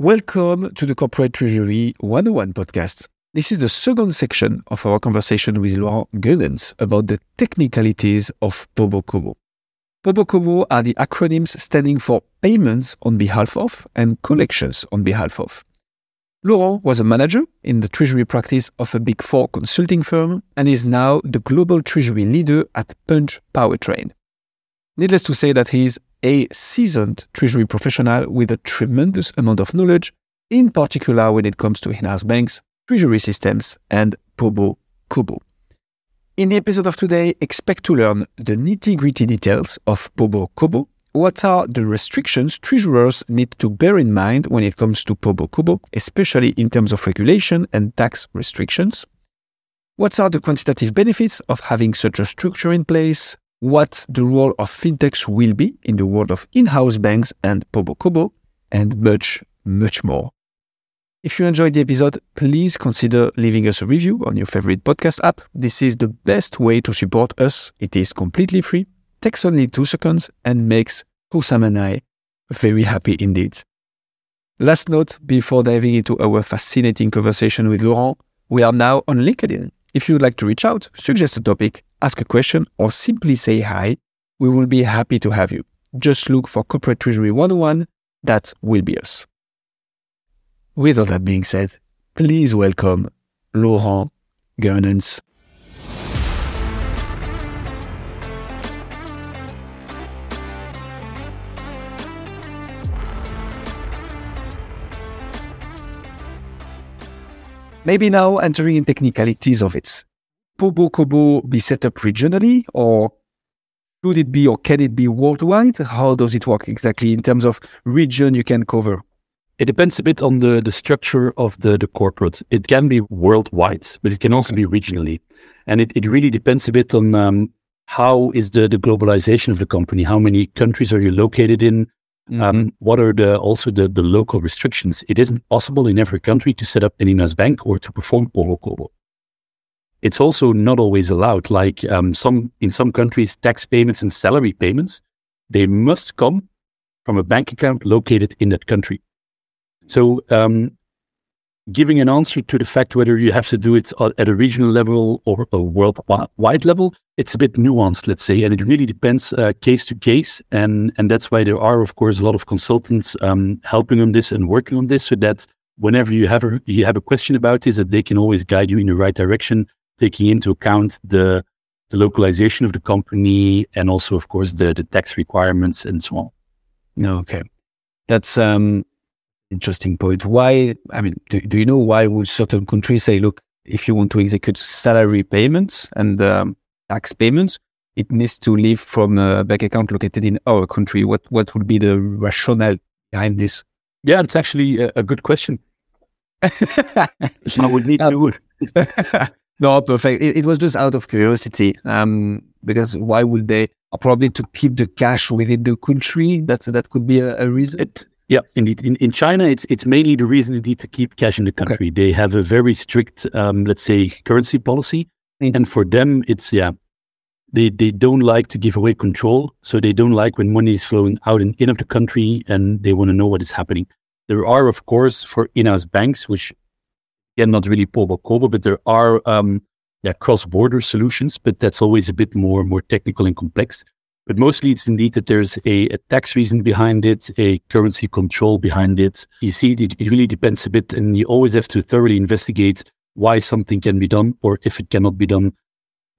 Welcome to the Corporate Treasury 101 podcast. This is the second section of our conversation with Laurent Geunens about the technicalities of Pobo Cobo. Pobo Cobo are the acronyms standing for payments on behalf of and collections on behalf of. Laurent was a manager in the treasury practice of a big four consulting firm and is now the global treasury leader at Punch Powertrain. Needless to say that he is a seasoned treasury professional with a tremendous amount of knowledge, in particular when it comes to in-house banks, treasury systems, and Pobo Cobo. In the episode of today, expect to learn the nitty-gritty details of Pobo Cobo. What are the restrictions treasurers need to bear in mind when it comes to Pobo Cobo, especially in terms of regulation and tax restrictions? What are the quantitative benefits of having such a structure in place? What the role of fintechs will be in the world of in-house banks and Pobo Cobo, and much, much more. If you enjoyed the episode, please consider leaving us a review on your favorite podcast app. This is the best way to support us. It is completely free, takes only two seconds, and makes Hussam and I very happy indeed. Last note before diving into our fascinating conversation with Laurent, we are now on LinkedIn. If you would like to reach out, suggest a topic, ask a question, or simply say hi, we will be happy to have you. Just look for Corporate Treasury 101. That will be us. With all that being said, please welcome Laurent Geunens. Maybe now entering in technicalities of it. Pobo Cobo be set up regionally or should it be or can it be worldwide? How does it work exactly in terms of region you can cover? It depends a bit on the, the structure of the, the corporate. It can be worldwide, but it can also be regionally. And it, it really depends a bit on um, how is the, the globalization of the company? How many countries are you located in? Mm-hmm. Um, what are the also the, the local restrictions? It isn't possible in every country to set up an in-house bank or to perform Pobo Cobo. It's also not always allowed. Like um, some in some countries, tax payments and salary payments, they must come from a bank account located in that country. So um, giving an answer to the fact whether you have to do it at a regional level or a worldwide level, it's a bit nuanced, let's say, and it really depends uh, case to case, and and that's why there are, of course, a lot of consultants um, helping on this and working on this, so that whenever you have a you have a question about this, that they can always guide you in the right direction, taking into account the the localization of the company and also, of course, the the tax requirements and so on. Okay, that's um interesting point. Why? I mean, do, do you know why would certain countries say, look, if you want to execute salary payments and um, tax payments, it needs to leave from a bank account located in our country. What what would be the rationale behind this? Yeah, it's actually a, a good question. I would need to. no, perfect. It, it, was just out of curiosity. Um, because why would they? Probably to keep the cash within the country. That's that could be a, a reason. It, yeah, indeed. In, in China, it's it's mainly the reason indeed to keep cash in the country. Okay. They have a very strict, um, let's say, currency policy, mm. and for them, it's yeah, they they don't like to give away control, so they don't like when money is flowing out and in of the country, and they want to know what is happening. There are, of course, for in-house banks, which again not really Pobo Cobo, but there are um, yeah cross-border solutions, but that's always a bit more more technical and complex. But mostly it's indeed that there's a, a, tax reason behind it, a currency control behind it. You see, it, it really depends a bit, and you always have to thoroughly investigate why something can be done or if it cannot be done.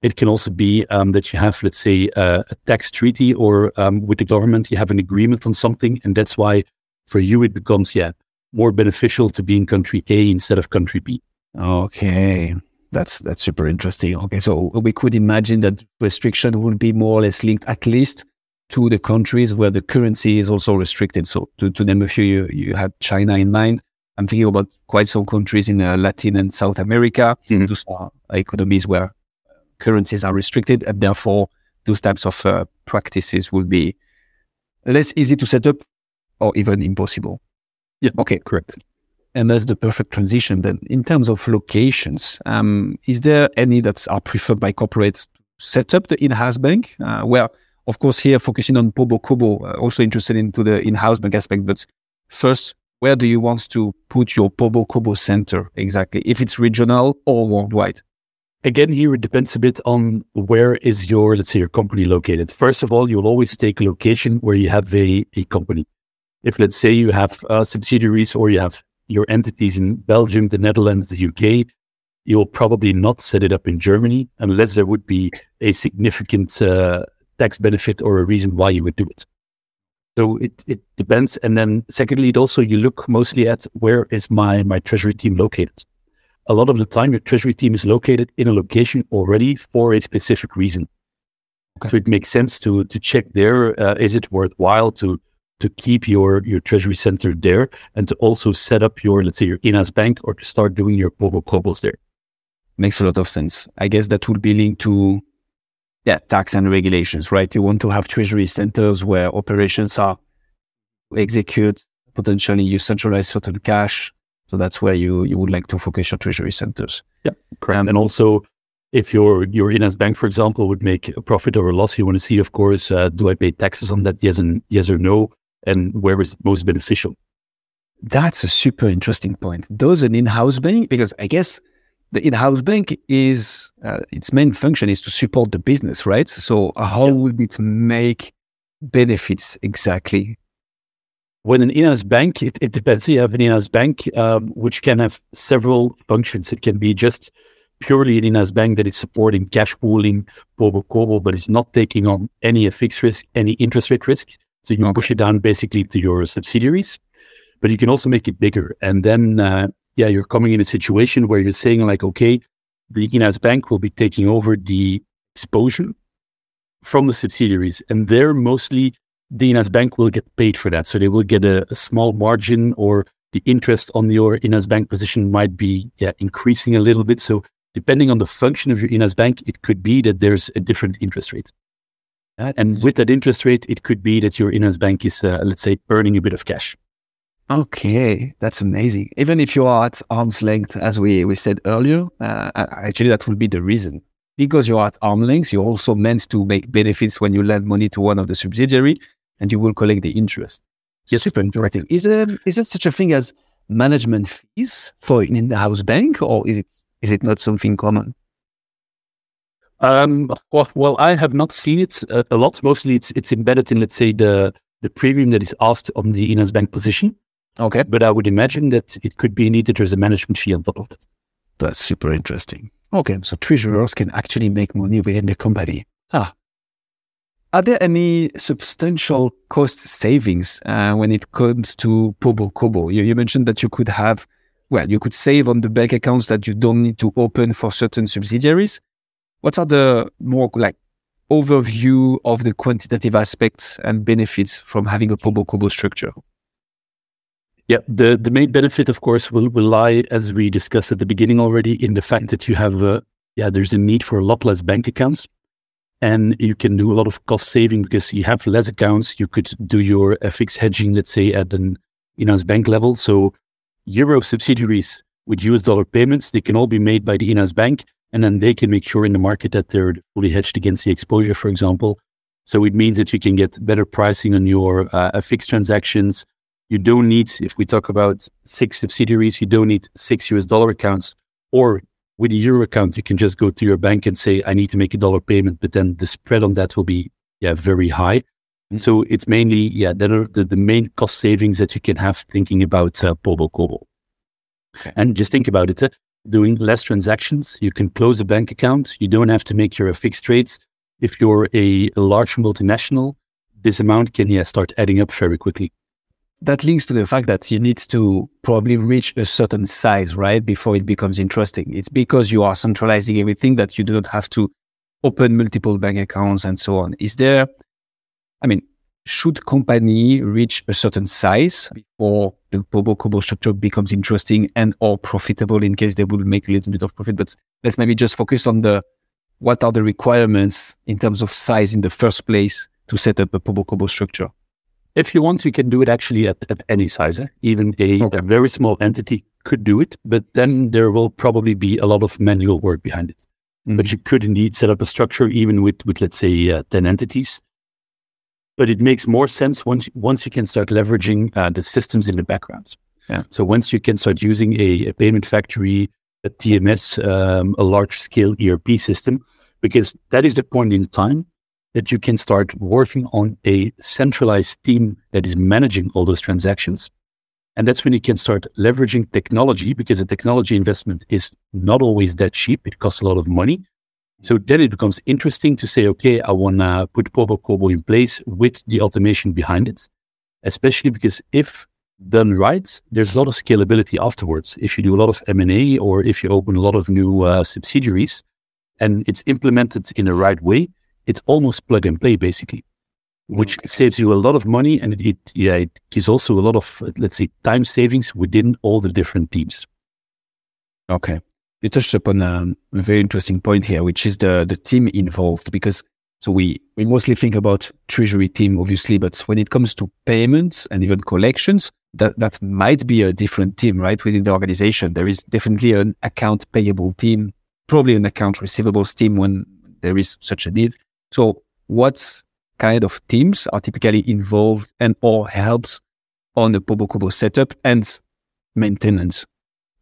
It can also be um, that you have, let's say, uh, a tax treaty or um, with the government, you have an agreement on something. And that's why for you, it becomes, yeah, more beneficial to be in country A instead of country B. Okay. That's that's super interesting. Okay, so we could imagine that restriction would be more or less linked at least to the countries where the currency is also restricted. So to, to name a few, you, you had China in mind. I'm thinking about quite some countries in uh, Latin and South America. Mm-hmm. Those are economies where currencies are restricted, and therefore those types of uh, practices will be less easy to set up or even impossible. Yeah. Okay. Correct. And that's the perfect transition. Then, in terms of locations, um, is there any that are preferred by corporates to set up the in-house bank? Uh, well, of course, here focusing on Pobo Cobo, uh, also interested into the in-house bank aspect. But first, where do you want to put your Pobo Cobo center exactly, if it's regional or worldwide? Again, here it depends a bit on where is your, let's say, your company located. First of all, you'll always take a location where you have a, a company. If let's say you have uh, subsidiaries or you have your entities in Belgium, the Netherlands, the UK, you'll probably not set it up in Germany unless there would be a significant uh, tax benefit or a reason why you would do it. So it, it depends. And then secondly, it also you look mostly at where is my my treasury team located. A lot of the time, your treasury team is located in a location already for a specific reason. Okay. So it makes sense to to check there. Uh, is it worthwhile to to keep your your treasury center there and to also set up your let's say your in-house bank or to start doing your Pobo Cobos there? Makes a lot of sense. I guess that would be linked to yeah, tax and regulations, right? You want to have treasury centers where operations are execute, potentially you centralize certain cash. So that's where you, you would like to focus your treasury centers. Yeah, correct. Um, and also if your your in-house bank, for example, would make a profit or a loss, you want to see, of course, uh, do I pay taxes on that? Yes and yes or no, and where is most beneficial? That's a super interesting point. Does an in-house bank, because I guess the in-house bank is uh, its main function is to support the business, right? So how yeah. would it make benefits exactly? When an in-house bank, it, it depends. You have an in-house bank um, which can have several functions. It can be just purely an in-house bank that is supporting cash pooling, Pobo Cobo, but it's not taking on any fixed risk, any interest rate risk. So you okay. push it down basically to your subsidiaries. But you can also make it bigger, and then uh, yeah, you're coming in a situation where you're saying like, okay, the in-house Bank will be taking over the exposure from the subsidiaries, and they're mostly the in-house Bank will get paid for that. So they will get a, a small margin, or the interest on your in-house Bank position might be yeah, increasing a little bit. So depending on the function of your in-house Bank, it could be that there's a different interest rate. That's... And with that interest rate, it could be that your in-house Bank is, uh, let's say, earning a bit of cash. Okay, that's amazing. Even if you are at arm's length, as we, we said earlier, uh, actually that will be the reason. Because you're at arm's length, you're also meant to make benefits when you lend money to one of the subsidiary, and you will collect the interest. Yes, super interesting. Is there is there such a thing as management fees for an in-house bank, or is it is it not something common? Um, well, well, I have not seen it a, a, lot. Mostly, it's it's embedded in let's say the the premium that is asked on the in-house Bank position. Okay. But I would imagine that it could be needed as a management fee on top of it. That's super interesting. Okay. So treasurers can actually make money within the company. Ah. Are there any substantial cost savings uh, when it comes to Pobo Cobo? You, you mentioned that you could have, well, you could save on the bank accounts that you don't need to open for certain subsidiaries. What are the more like overview of the quantitative aspects and benefits from having a Pobo Cobo structure? Yeah, the, the main benefit, of course, will, will lie, as we discussed at the beginning already, in the fact that you have, a, yeah, there's a need for a lot less bank accounts. And you can do a lot of cost saving because you have less accounts. You could do your FX hedging, let's say, at an in-house bank level. So euro subsidiaries with US dollar payments, they can all be made by the in-house bank. And then they can make sure in the market that they're fully hedged against the exposure, for example. So it means that you can get better pricing on your uh, FX transactions you don't need, if we talk about six subsidiaries, you don't need six US dollar accounts. Or with a euro account, you can just go to your bank and say, I need to make a dollar payment, but then the spread on that will be yeah, very high. Mm-hmm. So it's mainly, yeah, that are the, the main cost savings that you can have thinking about uh, Pobo Cobo. Okay. And just think about it. Uh, doing less transactions, you can close a bank account. You don't have to make your fixed rates. If you're a, large multinational, this amount can yeah, start adding up very quickly that links to the fact that you need to probably reach a certain size, right? Before it becomes interesting. It's because you are centralizing everything that you do not have to open multiple bank accounts and so on. Is there, I mean, should company reach a certain size before the Pobo Cobo structure becomes interesting and or profitable in case they will make a little bit of profit? But let's maybe just focus on the, what are the requirements in terms of size in the first place to set up a Pobo Cobo structure? If you want, you can do it actually at, at any size. Eh? Even a, okay. a, very small entity could do it, but then there will probably be a lot of manual work behind it. Mm-hmm. But you could indeed set up a structure even with, with let's say, uh, 10 entities. But it makes more sense once, once you can start leveraging uh, the systems in the background. Yeah. So once you can start using a, a payment factory, a TMS, um, a large scale ERP system, because that is the point in time that you can start working on a centralized team that is managing all those transactions. And that's when you can start leveraging technology because the technology investment is not always that cheap. It costs a lot of money. So then it becomes interesting to say, okay, I want to put PoboCobo in place with the automation behind it, especially because if done right, there's a lot of scalability afterwards. If you do a lot of M&A or if you open a lot of new uh, subsidiaries and it's implemented in the right way, it's almost plug and play basically, which okay. saves you a lot of money and it, it, yeah it gives also a lot of let's say time savings within all the different teams. Okay, you touched upon a very interesting point here, which is the the team involved because so we we mostly think about treasury team obviously, but when it comes to payments and even collections, that that might be a different team, right? Within the organization, there is definitely an account payable team, probably an account receivables team when there is such a need. So, what kind of teams are typically involved and or helps on the PoboCobo setup and maintenance?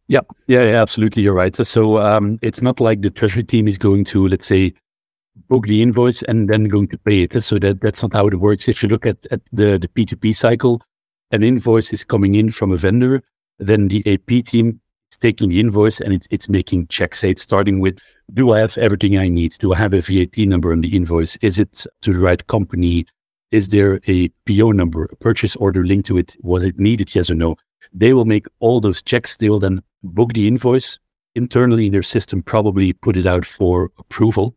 Yeah, yeah, yeah, absolutely. You're right. So um, it's not like the treasury team is going to, let's say, book the invoice and then going to pay it. So that that's not how it works. If you look at, at the, the P2P cycle, an invoice is coming in from a vendor, then the AP team is taking the invoice and it's it's making checks. Say it's starting with, do I have everything I need? Do I have a VAT number on the invoice? Is it to the right company? Is there a PO number, a purchase order linked to it? Was it needed? Yes or no? They will make all those checks. They will then book the invoice internally in their system, probably put it out for approval.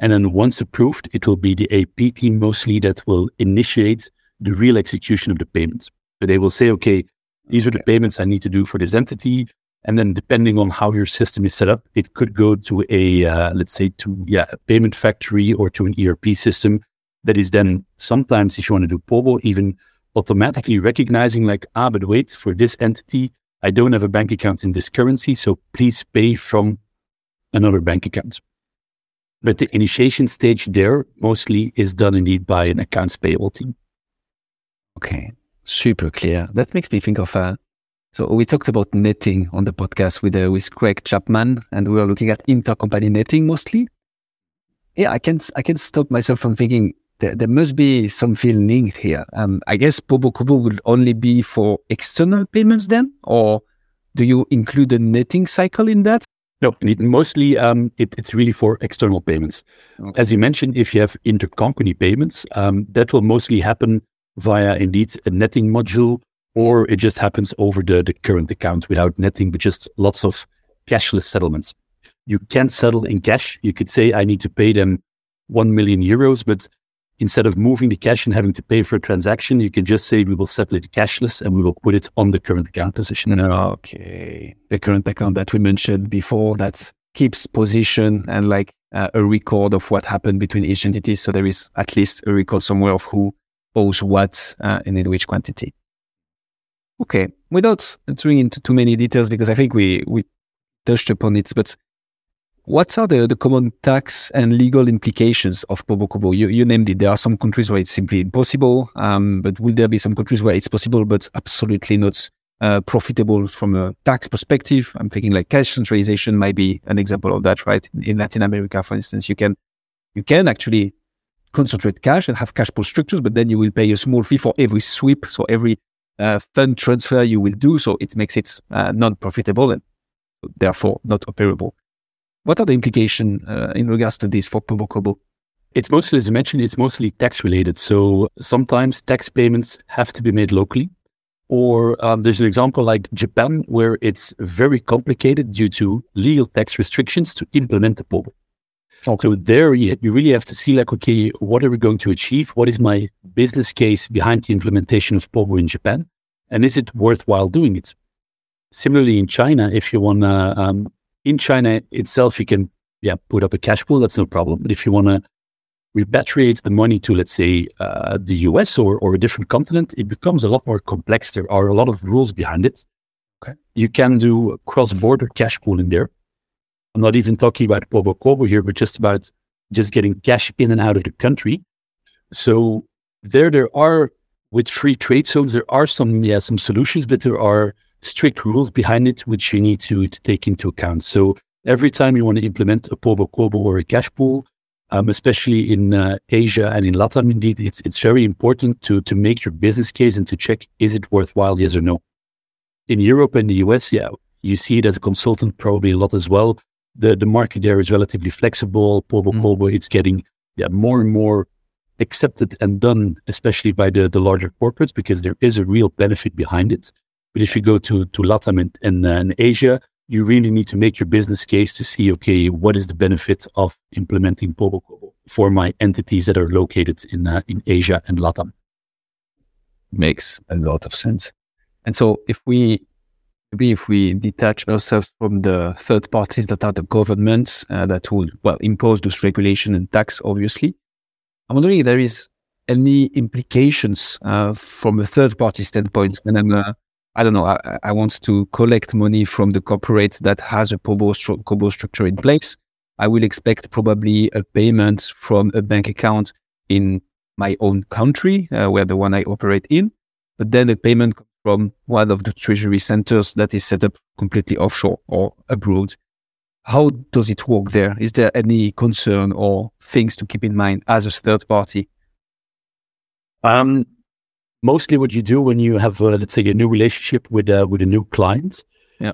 And then once approved, it will be the AP team mostly that will initiate the real execution of the payments. So they will say, okay, these are the payments I need to do for this entity. And then depending on how your system is set up, it could go to a, uh, let's say to, yeah, a payment factory or to an ERP system that is then sometimes, if you want to do POBO, even automatically recognizing like, ah, but wait, for this entity, I don't have a bank account in this currency. So please pay from another bank account. But the initiation stage there mostly is done indeed by an accounts payable team. Okay, super clear. That makes me think of uh, so we talked about netting on the podcast with uh, with Craig Chapman, and we were looking at intercompany netting mostly. Yeah, I can't I can't stop myself from thinking there, there must be something linked here. Um, I guess PoboCobo will only be for external payments then, or do you include the netting cycle in that? No, mostly um, it, it's really for external payments. Okay. As you mentioned, if you have intercompany payments, um, that will mostly happen via indeed a netting module, or it just happens over the, the current account without netting, but just lots of cashless settlements. You can settle in cash. You could say, I need to pay them 1 million euros, but instead of moving the cash and having to pay for a transaction, you can just say, we will settle it cashless and we will put it on the current account position. Okay. The current account that we mentioned before that keeps position and like uh, a record of what happened between each entity. So there is at least a record somewhere of who owes what uh, and in which quantity. Okay, without entering into too many details, because I think we, we touched upon it, but what are the, the common tax and legal implications of PoboCobo? You, you named it. There are some countries where it's simply impossible, um, but will there be some countries where it's possible but absolutely not uh, profitable from a tax perspective? I'm thinking like cash centralization might be an example of that, right? In Latin America, for instance, you can you can actually concentrate cash and have cash pool structures, but then you will pay a small fee for every sweep. So every uh, fund transfer you will do. So it makes it uh, non-profitable and therefore not operable. What are the implications uh, in regards to this for PoboCobo? It's mostly, as you mentioned, it's mostly tax related. So sometimes tax payments have to be made locally. Or um, there's an example like Japan, where it's very complicated due to legal tax restrictions to implement the POBO. Okay. So there you, you really have to see like, okay, what are we going to achieve? What is my business case behind the implementation of POBO in Japan? And is it worthwhile doing it? Similarly, in China, if you want to, um, in China itself, you can, yeah, put up a cash pool. That's no problem. But if you want to repatriate the money to, let's say, uh, the US or, or a different continent, it becomes a lot more complex. There are a lot of rules behind it. Okay. You can do cross border cash pool in there. I'm not even talking about PoboCobo here, but just about just getting cash in and out of the country. So there, there are with free trade zones, there are some, yeah, some solutions, but there are strict rules behind it, which you need to, to take into account. So every time you want to implement a Pobo Cobo or a cash pool, um, especially in uh, Asia and in Latam, indeed, it's it's very important to to make your business case and to check is it worthwhile, yes or no. In Europe and the US, yeah, you see it as a consultant probably a lot as well. The the market there is relatively flexible. Pobo mm. Cobo, it's getting yeah more and more accepted and done, especially by the the larger corporates, because there is a real benefit behind it. But if you go to to Latam and, and, uh, Asia, you really need to make your business case to see, okay, what is the benefit of implementing Pobo Cobo for my entities that are located in uh, in Asia and Latam? Makes a lot of sense. And so, if we maybe if we detach ourselves from the third parties that are the governments uh, that will well impose those regulation and tax, obviously, I'm wondering if there is any implications uh, from a third party standpoint I'm uh, I don't know, I, I, want to collect money from the corporate that has a Pobo, stru- structure in place. I will expect probably a payment from a bank account in my own country, uh, where the one I operate in, but then a payment from one of the treasury centers that is set up completely offshore or abroad. How does it work there? Is there any concern or things to keep in mind as a third party? Um, mostly what you do when you have, uh, let's say, a new relationship with uh, with a new client. Yeah,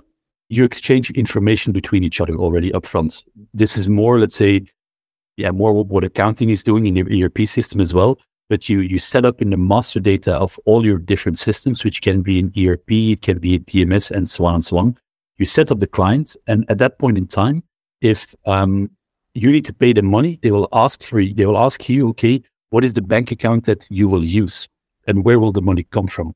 you exchange information between each other already upfront. This is more, let's say, yeah, more what accounting is doing in your ERP system as well. But you you set up in the master data of all your different systems, which can be in ERP, it can be in TMS, and so on and so on. You set up the client, and at that point in time, if um, you need to pay the money, they will ask for they will ask you, okay, what is the bank account that you will use? And where will the money come from?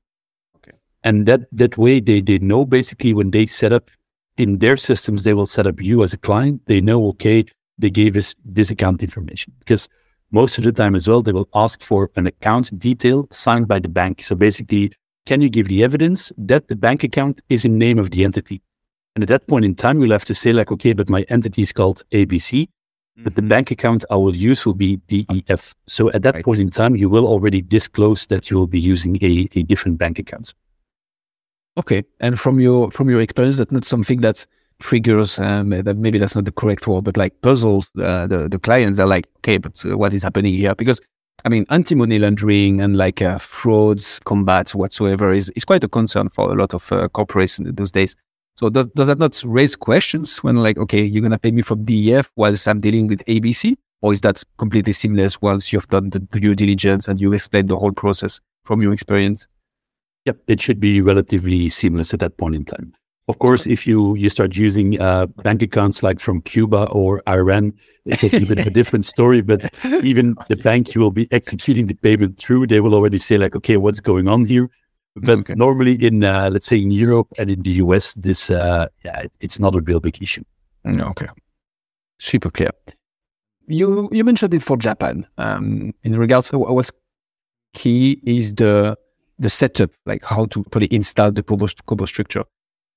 Okay. And that that way they they know basically when they set up in their systems, they will set up you as a client. They know, okay, they gave us this account information because most of the time as well, they will ask for an account detail signed by the bank. So basically, can you give the evidence that the bank account is in name of the entity? And at that point in time, you'll have to say like, okay, but my entity is called ABC but the bank account I will use will be DEF. So at that right. point in time, you will already disclose that you will be using a, a different bank account. Okay. And from your from your experience, that's not something that triggers um, that maybe that's not the correct word, but like puzzles uh, the the clients. Are like, okay, but what is happening here? Because I mean, anti money laundering and like uh, frauds combat whatsoever is is quite a concern for a lot of uh, corporations those days. So does, does that not raise questions when like, okay, you're going to pay me from DEF whilst I'm dealing with ABC? Or is that completely seamless once you've done the due diligence and you explained the whole process from your experience? Yep, it should be relatively seamless at that point in time. Of course, if you, you start using uh, bank accounts like from Cuba or Iran, it's a bit of a different story. But even the bank you will be executing the payment through, they will already say like, okay, what's going on here? But okay. normally in, uh, let's say in Europe and in the US, this, uh, yeah, it's not a real big issue. Mm, okay. Super clear. You, you mentioned it for Japan. Um, in regards to what's key is the, the setup, like how to probably install the Kobo, Kobo structure.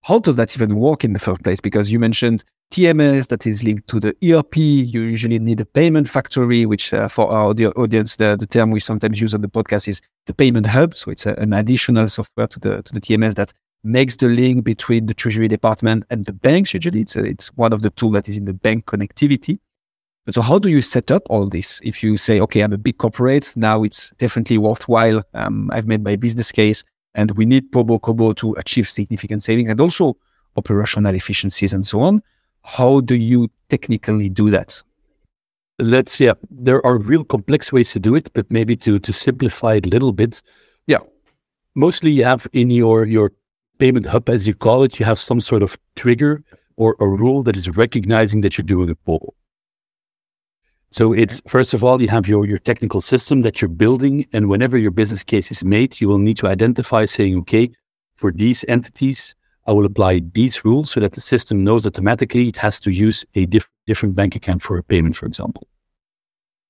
How does that even work in the first place? Because you mentioned TMS that is linked to the ERP. You usually need a payment factory, which uh, for our audience, the, the term we sometimes use on the podcast is the payment hub. So it's a, an additional software to the to the TMS that makes the link between the treasury department and the banks. Usually, it's a, it's one of the tools that is in the bank connectivity. But so, how do you set up all this? If you say, okay, I'm a big corporate, now it's definitely worthwhile. Um, I've made my business case, and we need Pobo Cobo to achieve significant savings and also operational efficiencies and so on how do you technically do that? Let's yeah, there are real complex ways to do it, but maybe to to simplify it a little bit. Yeah. Mostly you have in your your payment hub, as you call it, you have some sort of trigger or a rule that is recognizing that you're doing a poll. So it's first of all, you have your, your technical system that you're building. And whenever your business case is made, you will need to identify saying, okay, for these entities, I will apply these rules so that the system knows automatically it has to use a diff- different bank account for a payment, for example.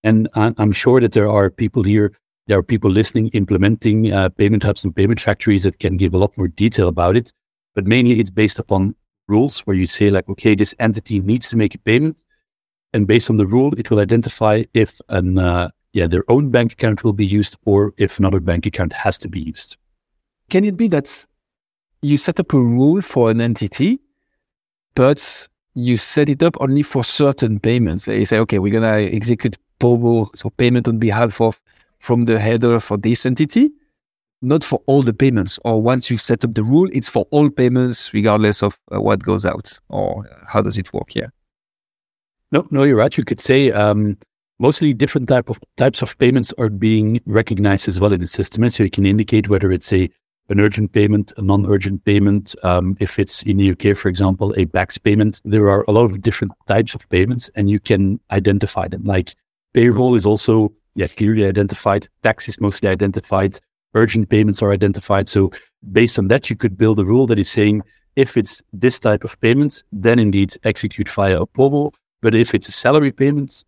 And I'm sure that there are people here, there are people listening, implementing uh, payment hubs and payment factories that can give a lot more detail about it. But mainly it's based upon rules where you say like, okay, this entity needs to make a payment. And based on the rule, it will identify if an, uh, yeah, their own bank account will be used or if another bank account has to be used. Can it be that you set up a rule for an entity, but you set it up only for certain payments. You say, okay, we're gonna execute POBO, so payment on behalf of from the header for this entity, not for all the payments. Or once you set up the rule, it's for all payments, regardless of uh, what goes out. Or how does it work? Yeah. No, no, you're right. You could say um, mostly different type of types of payments are being recognized as well in the system, and so you can indicate whether it's a an urgent payment, a non-urgent payment. Um, if it's in the UK, for example, a BACS payment, there are a lot of different types of payments, and you can identify them. Like payroll is also yeah clearly identified. Tax is mostly identified. Urgent payments are identified. So based on that, you could build a rule that is saying if it's this type of payments, then indeed execute via a POBO. But if it's a salary payment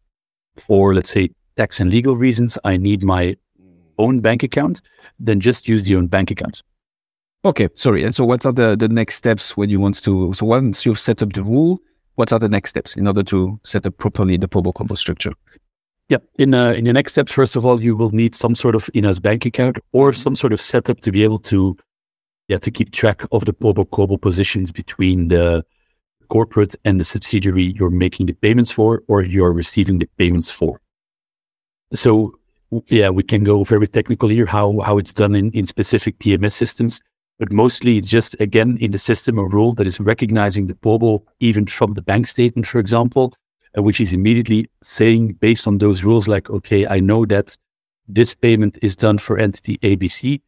for, let's say, tax and legal reasons, I need my own bank account, then just use your own bank account. Okay, sorry. And so, what are the, the next steps when you want to? So, once you've set up the rule, what are the next steps in order to set up properly the Pobo Cobo structure? Yeah, in uh, in the next steps, first of all, you will need some sort of in-house bank account or some sort of setup to be able to, yeah, to keep track of the Pobo Cobo positions between the corporate and the subsidiary you're making the payments for or you're receiving the payments for. So yeah, we can go very technical here how how it's done in, in specific TMS systems, but mostly it's just again in the system a rule that is recognizing the POBO even from the bank statement, for example, uh, which is immediately saying based on those rules like, okay, I know that this payment is done for entity ABC,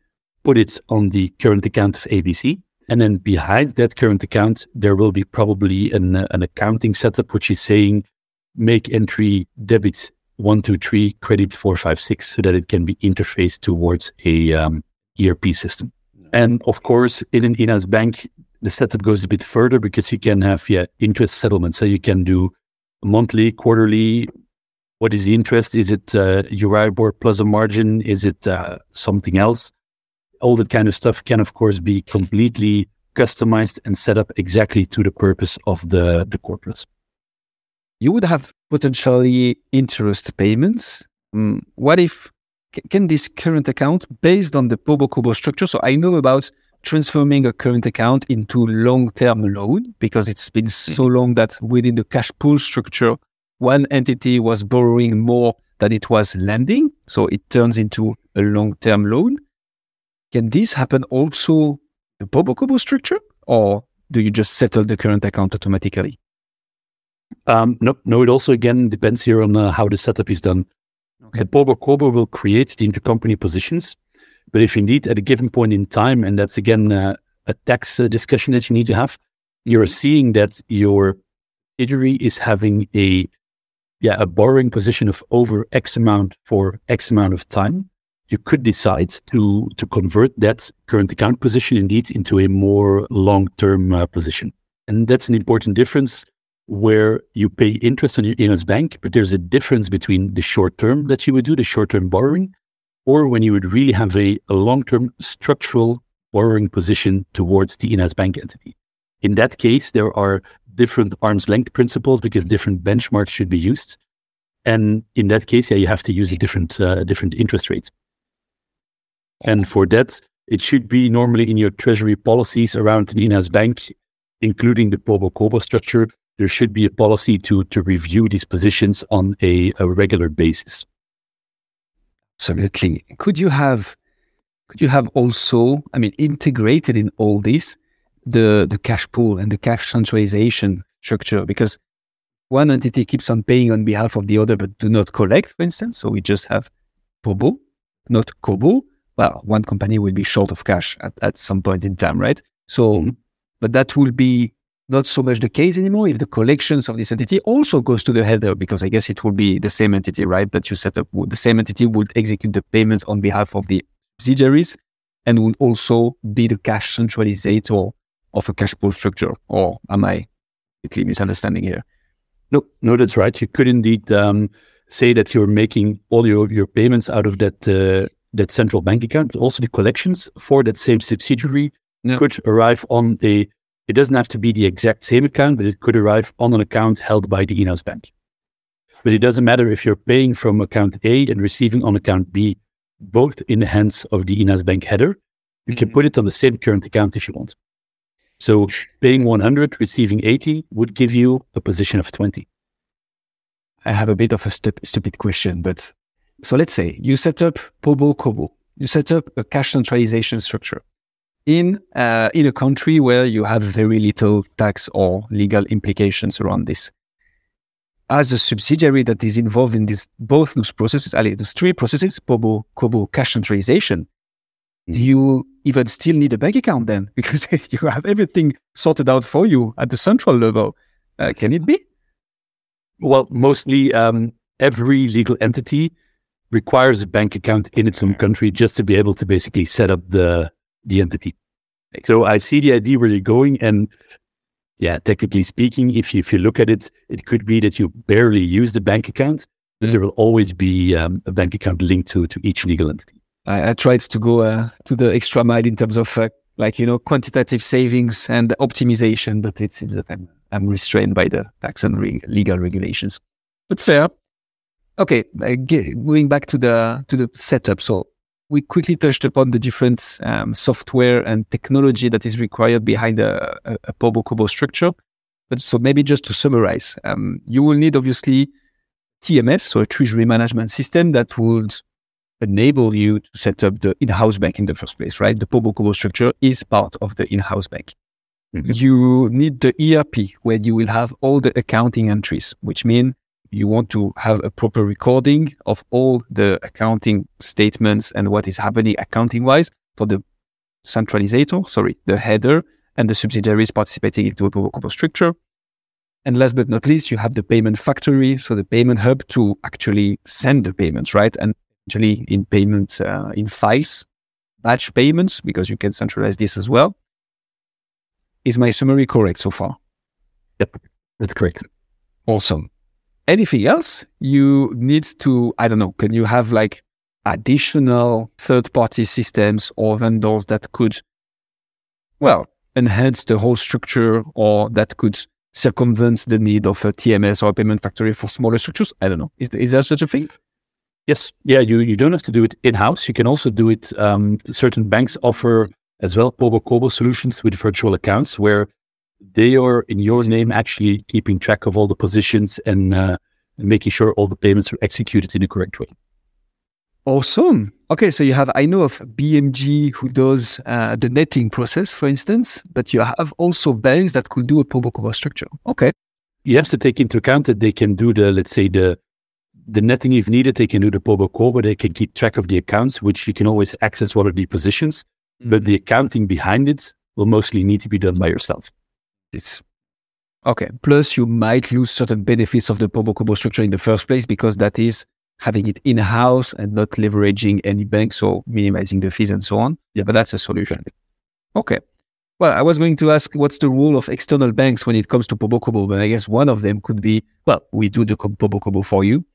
put it on the current account of ABC. And then behind that current account, there will be probably an, uh, an accounting setup, which is saying make entry debit one, two, three, credit four, five, six, so that it can be interfaced towards a um, ERP system. And of course, in an in-house bank, the setup goes a bit further because you can have yeah interest settlement. So you can do monthly, quarterly. What is the interest? Is it uh, Euribor plus a margin? Is it uh, something else? all that kind of stuff can, of course, be completely customized and set up exactly to the purpose of the, the corporates. You would have potentially interest payments. Um, what if, can this current account, based on the POBO COBO structure, so I know about transforming a current account into long-term loan because it's been so mm-hmm. long that within the cash pool structure, one entity was borrowing more than it was lending. So it turns into a long-term loan. Can this happen also the POBO COBO structure, or do you just settle the current account automatically? Um, no, no. It also again depends here on uh, how the setup is done. Okay. The POBO COBO will create the intercompany positions, but if indeed at a given point in time, and that's again uh, a tax uh, discussion that you need to have, you're seeing that your subsidiary is having a yeah a borrowing position of over X amount for X amount of time, you could decide to to convert that current account position indeed into a more long-term uh, position. And that's an important difference where you pay interest on your in-house bank, but there's a difference between the short term that you would do, the short-term borrowing, or when you would really have a, a long-term structural borrowing position towards the in-house bank entity. In that case, there are different arm's length principles because different benchmarks should be used. And in that case, yeah, you have to use a different uh, different interest rates. And for that, it should be normally in your treasury policies around an bank, including the POBO COBO structure. There should be a policy to, to review these positions on a, a regular basis. Absolutely. Could you have could you have also, I mean, integrated in all this the the cash pool and the cash centralization structure? Because one entity keeps on paying on behalf of the other but do not collect, for instance. So we just have POBO, not Cobo. well, one company will be short of cash at, at some point in time, right? So, mm-hmm. but that will be not so much the case anymore if the collections of this entity also goes to the header, because I guess it will be the same entity, right? That you set up. The same entity would execute the payment on behalf of the subsidiaries and would also be the cash centralizator of a cash pool structure. Or am I completely misunderstanding here? No, no, that's right. You could indeed um, say that you're making all your, your payments out of that uh, that central bank account, also the collections for that same subsidiary yeah. could arrive on a, it doesn't have to be the exact same account, but it could arrive on an account held by the in-house bank. But it doesn't matter if you're paying from account A and receiving on account B, both in the hands of the in-house bank header. You mm-hmm. can put it on the same current account if you want. So paying 100, receiving 80 would give you a position of 20. I have a bit of a stupid question, but so let's say you set up Pobo Cobo, you set up a cash centralization structure in uh, in a country where you have very little tax or legal implications around this. As a subsidiary that is involved in this both those processes, Ali, those three processes, Pobo, Cobo, cash centralization, mm. you even still need a bank account then because you have everything sorted out for you at the central level. Uh, can it be? Well, mostly um, every legal entity requires a bank account in its own country just to be able to basically set up the the entity. So I see the idea where you're going, and yeah, technically speaking, if you if you look at it, it could be that you barely use the bank account, but there will always be um, a bank account linked to to each legal entity. I, I tried to go uh, to the extra mile in terms of uh, like you know quantitative savings and optimization, but it seems that I'm I'm restrained by the tax and re- legal regulations. But fair. Okay, uh, going back to the to the setup. So we quickly touched upon the different um, software and technology that is required behind a, a, a Pobo Cobo structure. But so maybe just to summarize, um, you will need obviously TMS, so a treasury management system that would enable you to set up the in-house bank in the first place, right? The Pobo Cobo structure is part of the in-house bank. Mm-hmm. You need the ERP where you will have all the accounting entries, which mean you want to have a proper recording of all the accounting statements and what is happening accounting wise for the centralizator, sorry, the header and the subsidiaries participating into a Cobo structure. And last but not least, you have the payment factory, so the payment hub to actually send the payments, right? And actually in payments uh, in files, batch payments, because you can centralize this as well. Is my summary correct so far? Yep, that's correct. Awesome. Anything else you need to, I don't know, can you have like additional third party systems or vendors that could, well, enhance the whole structure or that could circumvent the need of a TMS or a payment factory for smaller structures? I don't know. Is, is there such a thing? Yes. Yeah. You, you don't have to do it in house. You can also do it. Um, certain banks offer as well Pobo Cobo solutions with virtual accounts where they are in your name actually keeping track of all the positions and, uh, making sure all the payments are executed in the correct way. Awesome. Okay, so you have I know of BMG who does uh, the netting process, for instance, but you have also banks that could do a Pobo Cobo structure. Okay. You have to take into account that they can do the let's say the the netting if needed. They can do the Pobo Cobo. They can keep track of the accounts, which you can always access what are the positions. Mm-hmm. But the accounting behind it will mostly need to be done by yourself. It's okay. Plus, you might lose certain benefits of the Pobo Cobo structure in the first place because that is having it in house and not leveraging any bank, so minimizing the fees and so on. Yeah, but that's a solution. Okay. Well, I was going to ask what's the role of external banks when it comes to Pobo Cobo, but I guess one of them could be well, we do the Pobo Cobo for you.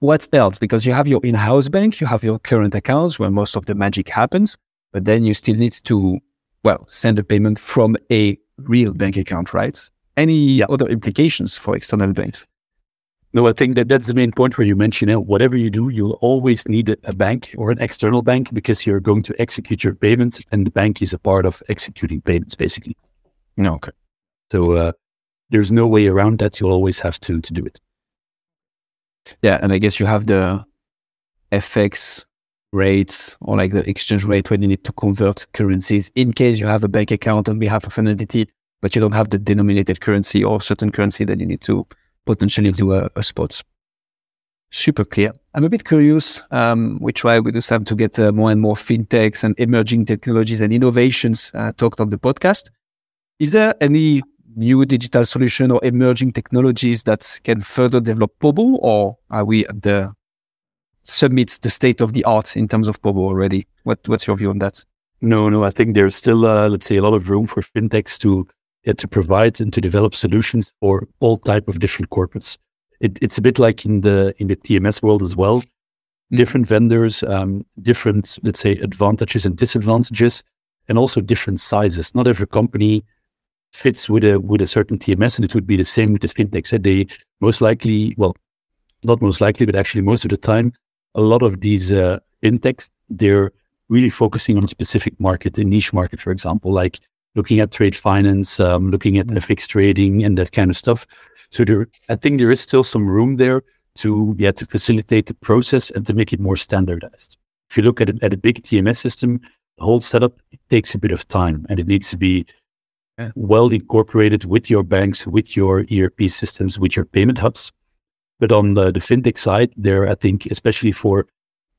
What else? Because you have your in house bank, you have your current accounts where most of the magic happens, but then you still need to, well, send a payment from a real bank account, right? Any other implications for external banks? No, I think that that's the main point where you mentioned it. Whatever you do, you'll always need a bank or an external bank because you're going to execute your payments, and the bank is a part of executing payments, basically. No, okay. So uh, there's no way around that. You'll always have to to do it. Yeah, and I guess you have the FX rates or like the exchange rate when you need to convert currencies in case you have a bank account on behalf of an entity, but you don't have the denominated currency or certain currency that you need to potentially do a, a spot. Super clear. I'm a bit curious. Um, we try with Sam to get uh, more and more fintechs and emerging technologies and innovations uh, talked on the podcast. Is there any new digital solution or emerging technologies that can further develop Pobo, or are we at the submit the state of the art in terms of Pobo already? What, what's your view on that? No, no. I think there's still, uh, let's say, a lot of room for fintechs to yeah, to provide and to develop solutions for all type of different corporates. It, it's a bit like in the in the TMS world as well. Different vendors, um, different, let's say, advantages and disadvantages, and also different sizes. Not every company fits with a with a certain TMS, and it would be the same with the fintechs. They most likely, well, not most likely, but actually most of the time, a lot of these uh, fintechs they're really focusing on a specific market, a niche market, for example, like looking at trade finance, um, looking at FX trading and that kind of stuff. So there, I think there is still some room there to yeah to facilitate the process and to make it more standardized. If you look at it, at a big TMS system, the whole setup takes a bit of time and it needs to be yeah. well incorporated with your banks, with your ERP systems, with your payment hubs. But on the, the fintech side, there I think especially for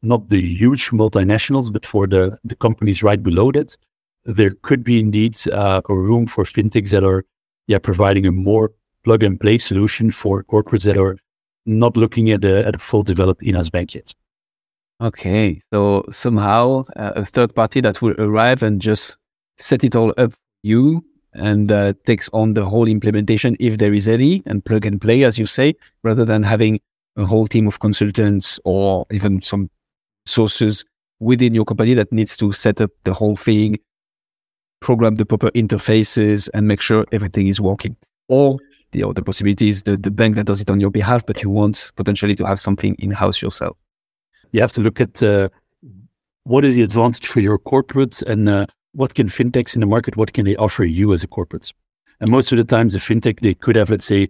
not the huge multinationals, but for the, the companies right below that, there could be indeed uh, a room for fintechs that are yeah providing a more plug and play solution for corporates that are not looking at a, at a full developed in-house bank yet. Okay, so somehow uh, a third party that will arrive and just set it all up you and uh, takes on the whole implementation if there is any and plug and play as you say rather than having a whole team of consultants or even some sources within your company that needs to set up the whole thing program the proper interfaces and make sure everything is working. Or the other possibility is the, the bank that does it on your behalf but you want potentially to have something in-house yourself. You have to look at uh, what is the advantage for your corporate and uh, what can fintechs in the market, what can they offer you as a corporate? And most of the times, the fintech, they could have, let's say,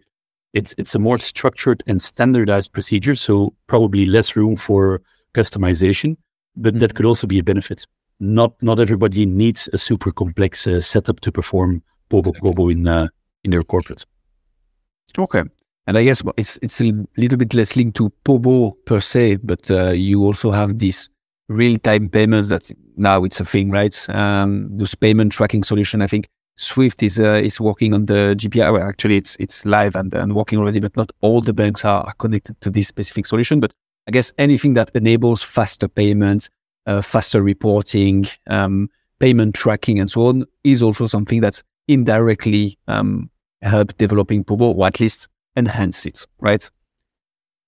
it's, it's a more structured and standardized procedure. So probably less room for customization, but mm-hmm. that could also be a benefit. Not, not everybody needs a super complex uh, setup to perform Pobo exactly. in, uh, in their corporates. Okay. And I guess it's it's a little bit less linked to Pobo per se, but uh, you also have these real-time payments that now it's a thing, right? Um, those payment tracking solution. I think Swift is uh, is working on the GPI. Well, actually, it's it's live and, and working already, but not all the banks are connected to this specific solution. But I guess anything that enables faster payments, uh, faster reporting, um, payment tracking, and so on is also something that's indirectly um, help developing Pobo, or at least enhance it, right?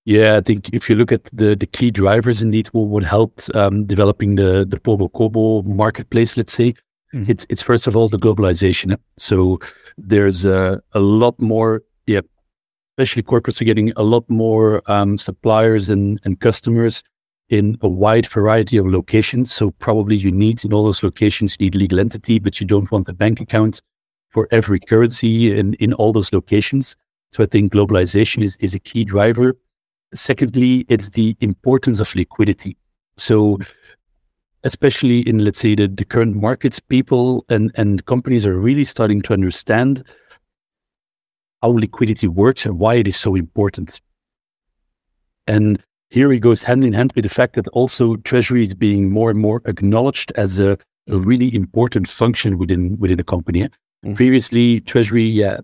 Yeah, I think if you look at the, the key drivers, indeed, what would help um, developing the the Pobo Cobo marketplace, let's say, mm-hmm. it's it's first of all the globalization. So there's a, a lot more, yeah, especially corporates are getting a lot more um, suppliers and, and customers in a wide variety of locations. So probably you need in all those locations, you need legal entity, but you don't want a bank account for every currency in, in all those locations. So I think globalization is, is a key driver. Secondly, it's the importance of liquidity. So especially in, let's say, the, the current markets, people and, and companies are really starting to understand how liquidity works and why it is so important. And here it goes hand in hand with the fact that also treasury is being more and more acknowledged as a, a really important function within within a company. Mm-hmm. Previously, treasury, yeah,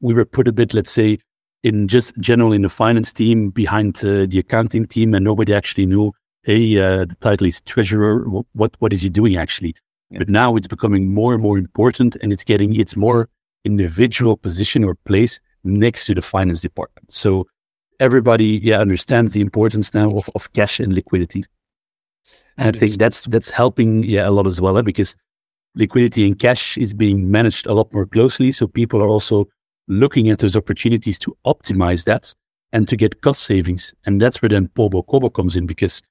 we were put a bit, let's say, in just general in the finance team behind uh, the accounting team, and nobody actually knew, hey, uh, the title is treasurer. What what is he doing actually? Yeah. But now it's becoming more and more important, and it's getting its more individual position or place next to the finance department. So everybody, yeah, understands the importance now of, of cash and liquidity. And I think that's that's helping, yeah, a lot as well, eh? because liquidity and cash is being managed a lot more closely. So people are also looking at those opportunities to optimize that and to get cost savings. And that's where then Pobo Cobo comes in because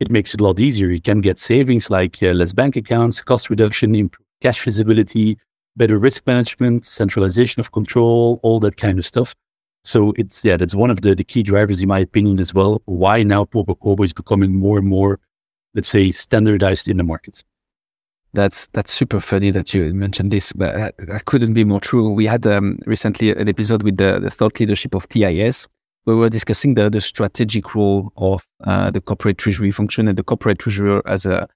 it makes it a lot easier. You can get savings like uh, less bank accounts, cost reduction, improved cash visibility, better risk management, centralization of control, all that kind of stuff. So it's, yeah, that's one of the, the key drivers, in my opinion, as well. Why now Pobo Cobo is becoming more and more, let's say, standardized in the market. That's that's super funny that you mentioned this, but that couldn't be more true. We had um, recently an episode with the, the thought leadership of TIS, we were discussing the, the strategic role of uh, the corporate treasury function and the corporate treasurer as a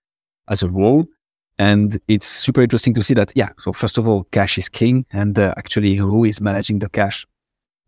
as a role. And it's super interesting to see that, yeah. So first of all, cash is king, and uh, actually, who is managing the cash?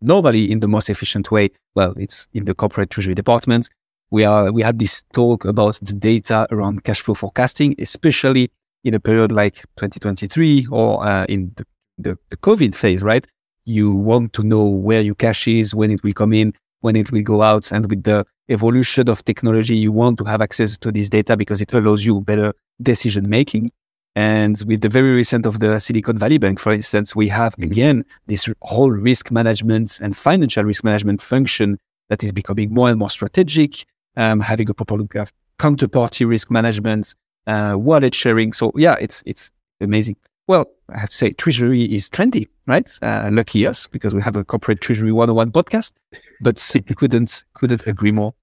Normally, in the most efficient way. Well, it's in the corporate treasury department. We are we had this talk about the data around cash flow forecasting, especially in a period like 2023 or uh, in the, the, the, COVID phase, right? You want to know where your cash is, when it will come in, when it will go out. And with the evolution of technology, you want to have access to this data because it allows you better decision making. And with the very recent of the Silicon Valley Bank, for instance, we have again this whole risk management and financial risk management function that is becoming more and more strategic, um, having a proper look at counterparty risk management, uh, wallet sharing. So yeah, it's it's amazing. Well, I have to say, treasury is trendy, right? Uh, lucky us because we have a corporate treasury 101 podcast. But couldn't couldn't agree more.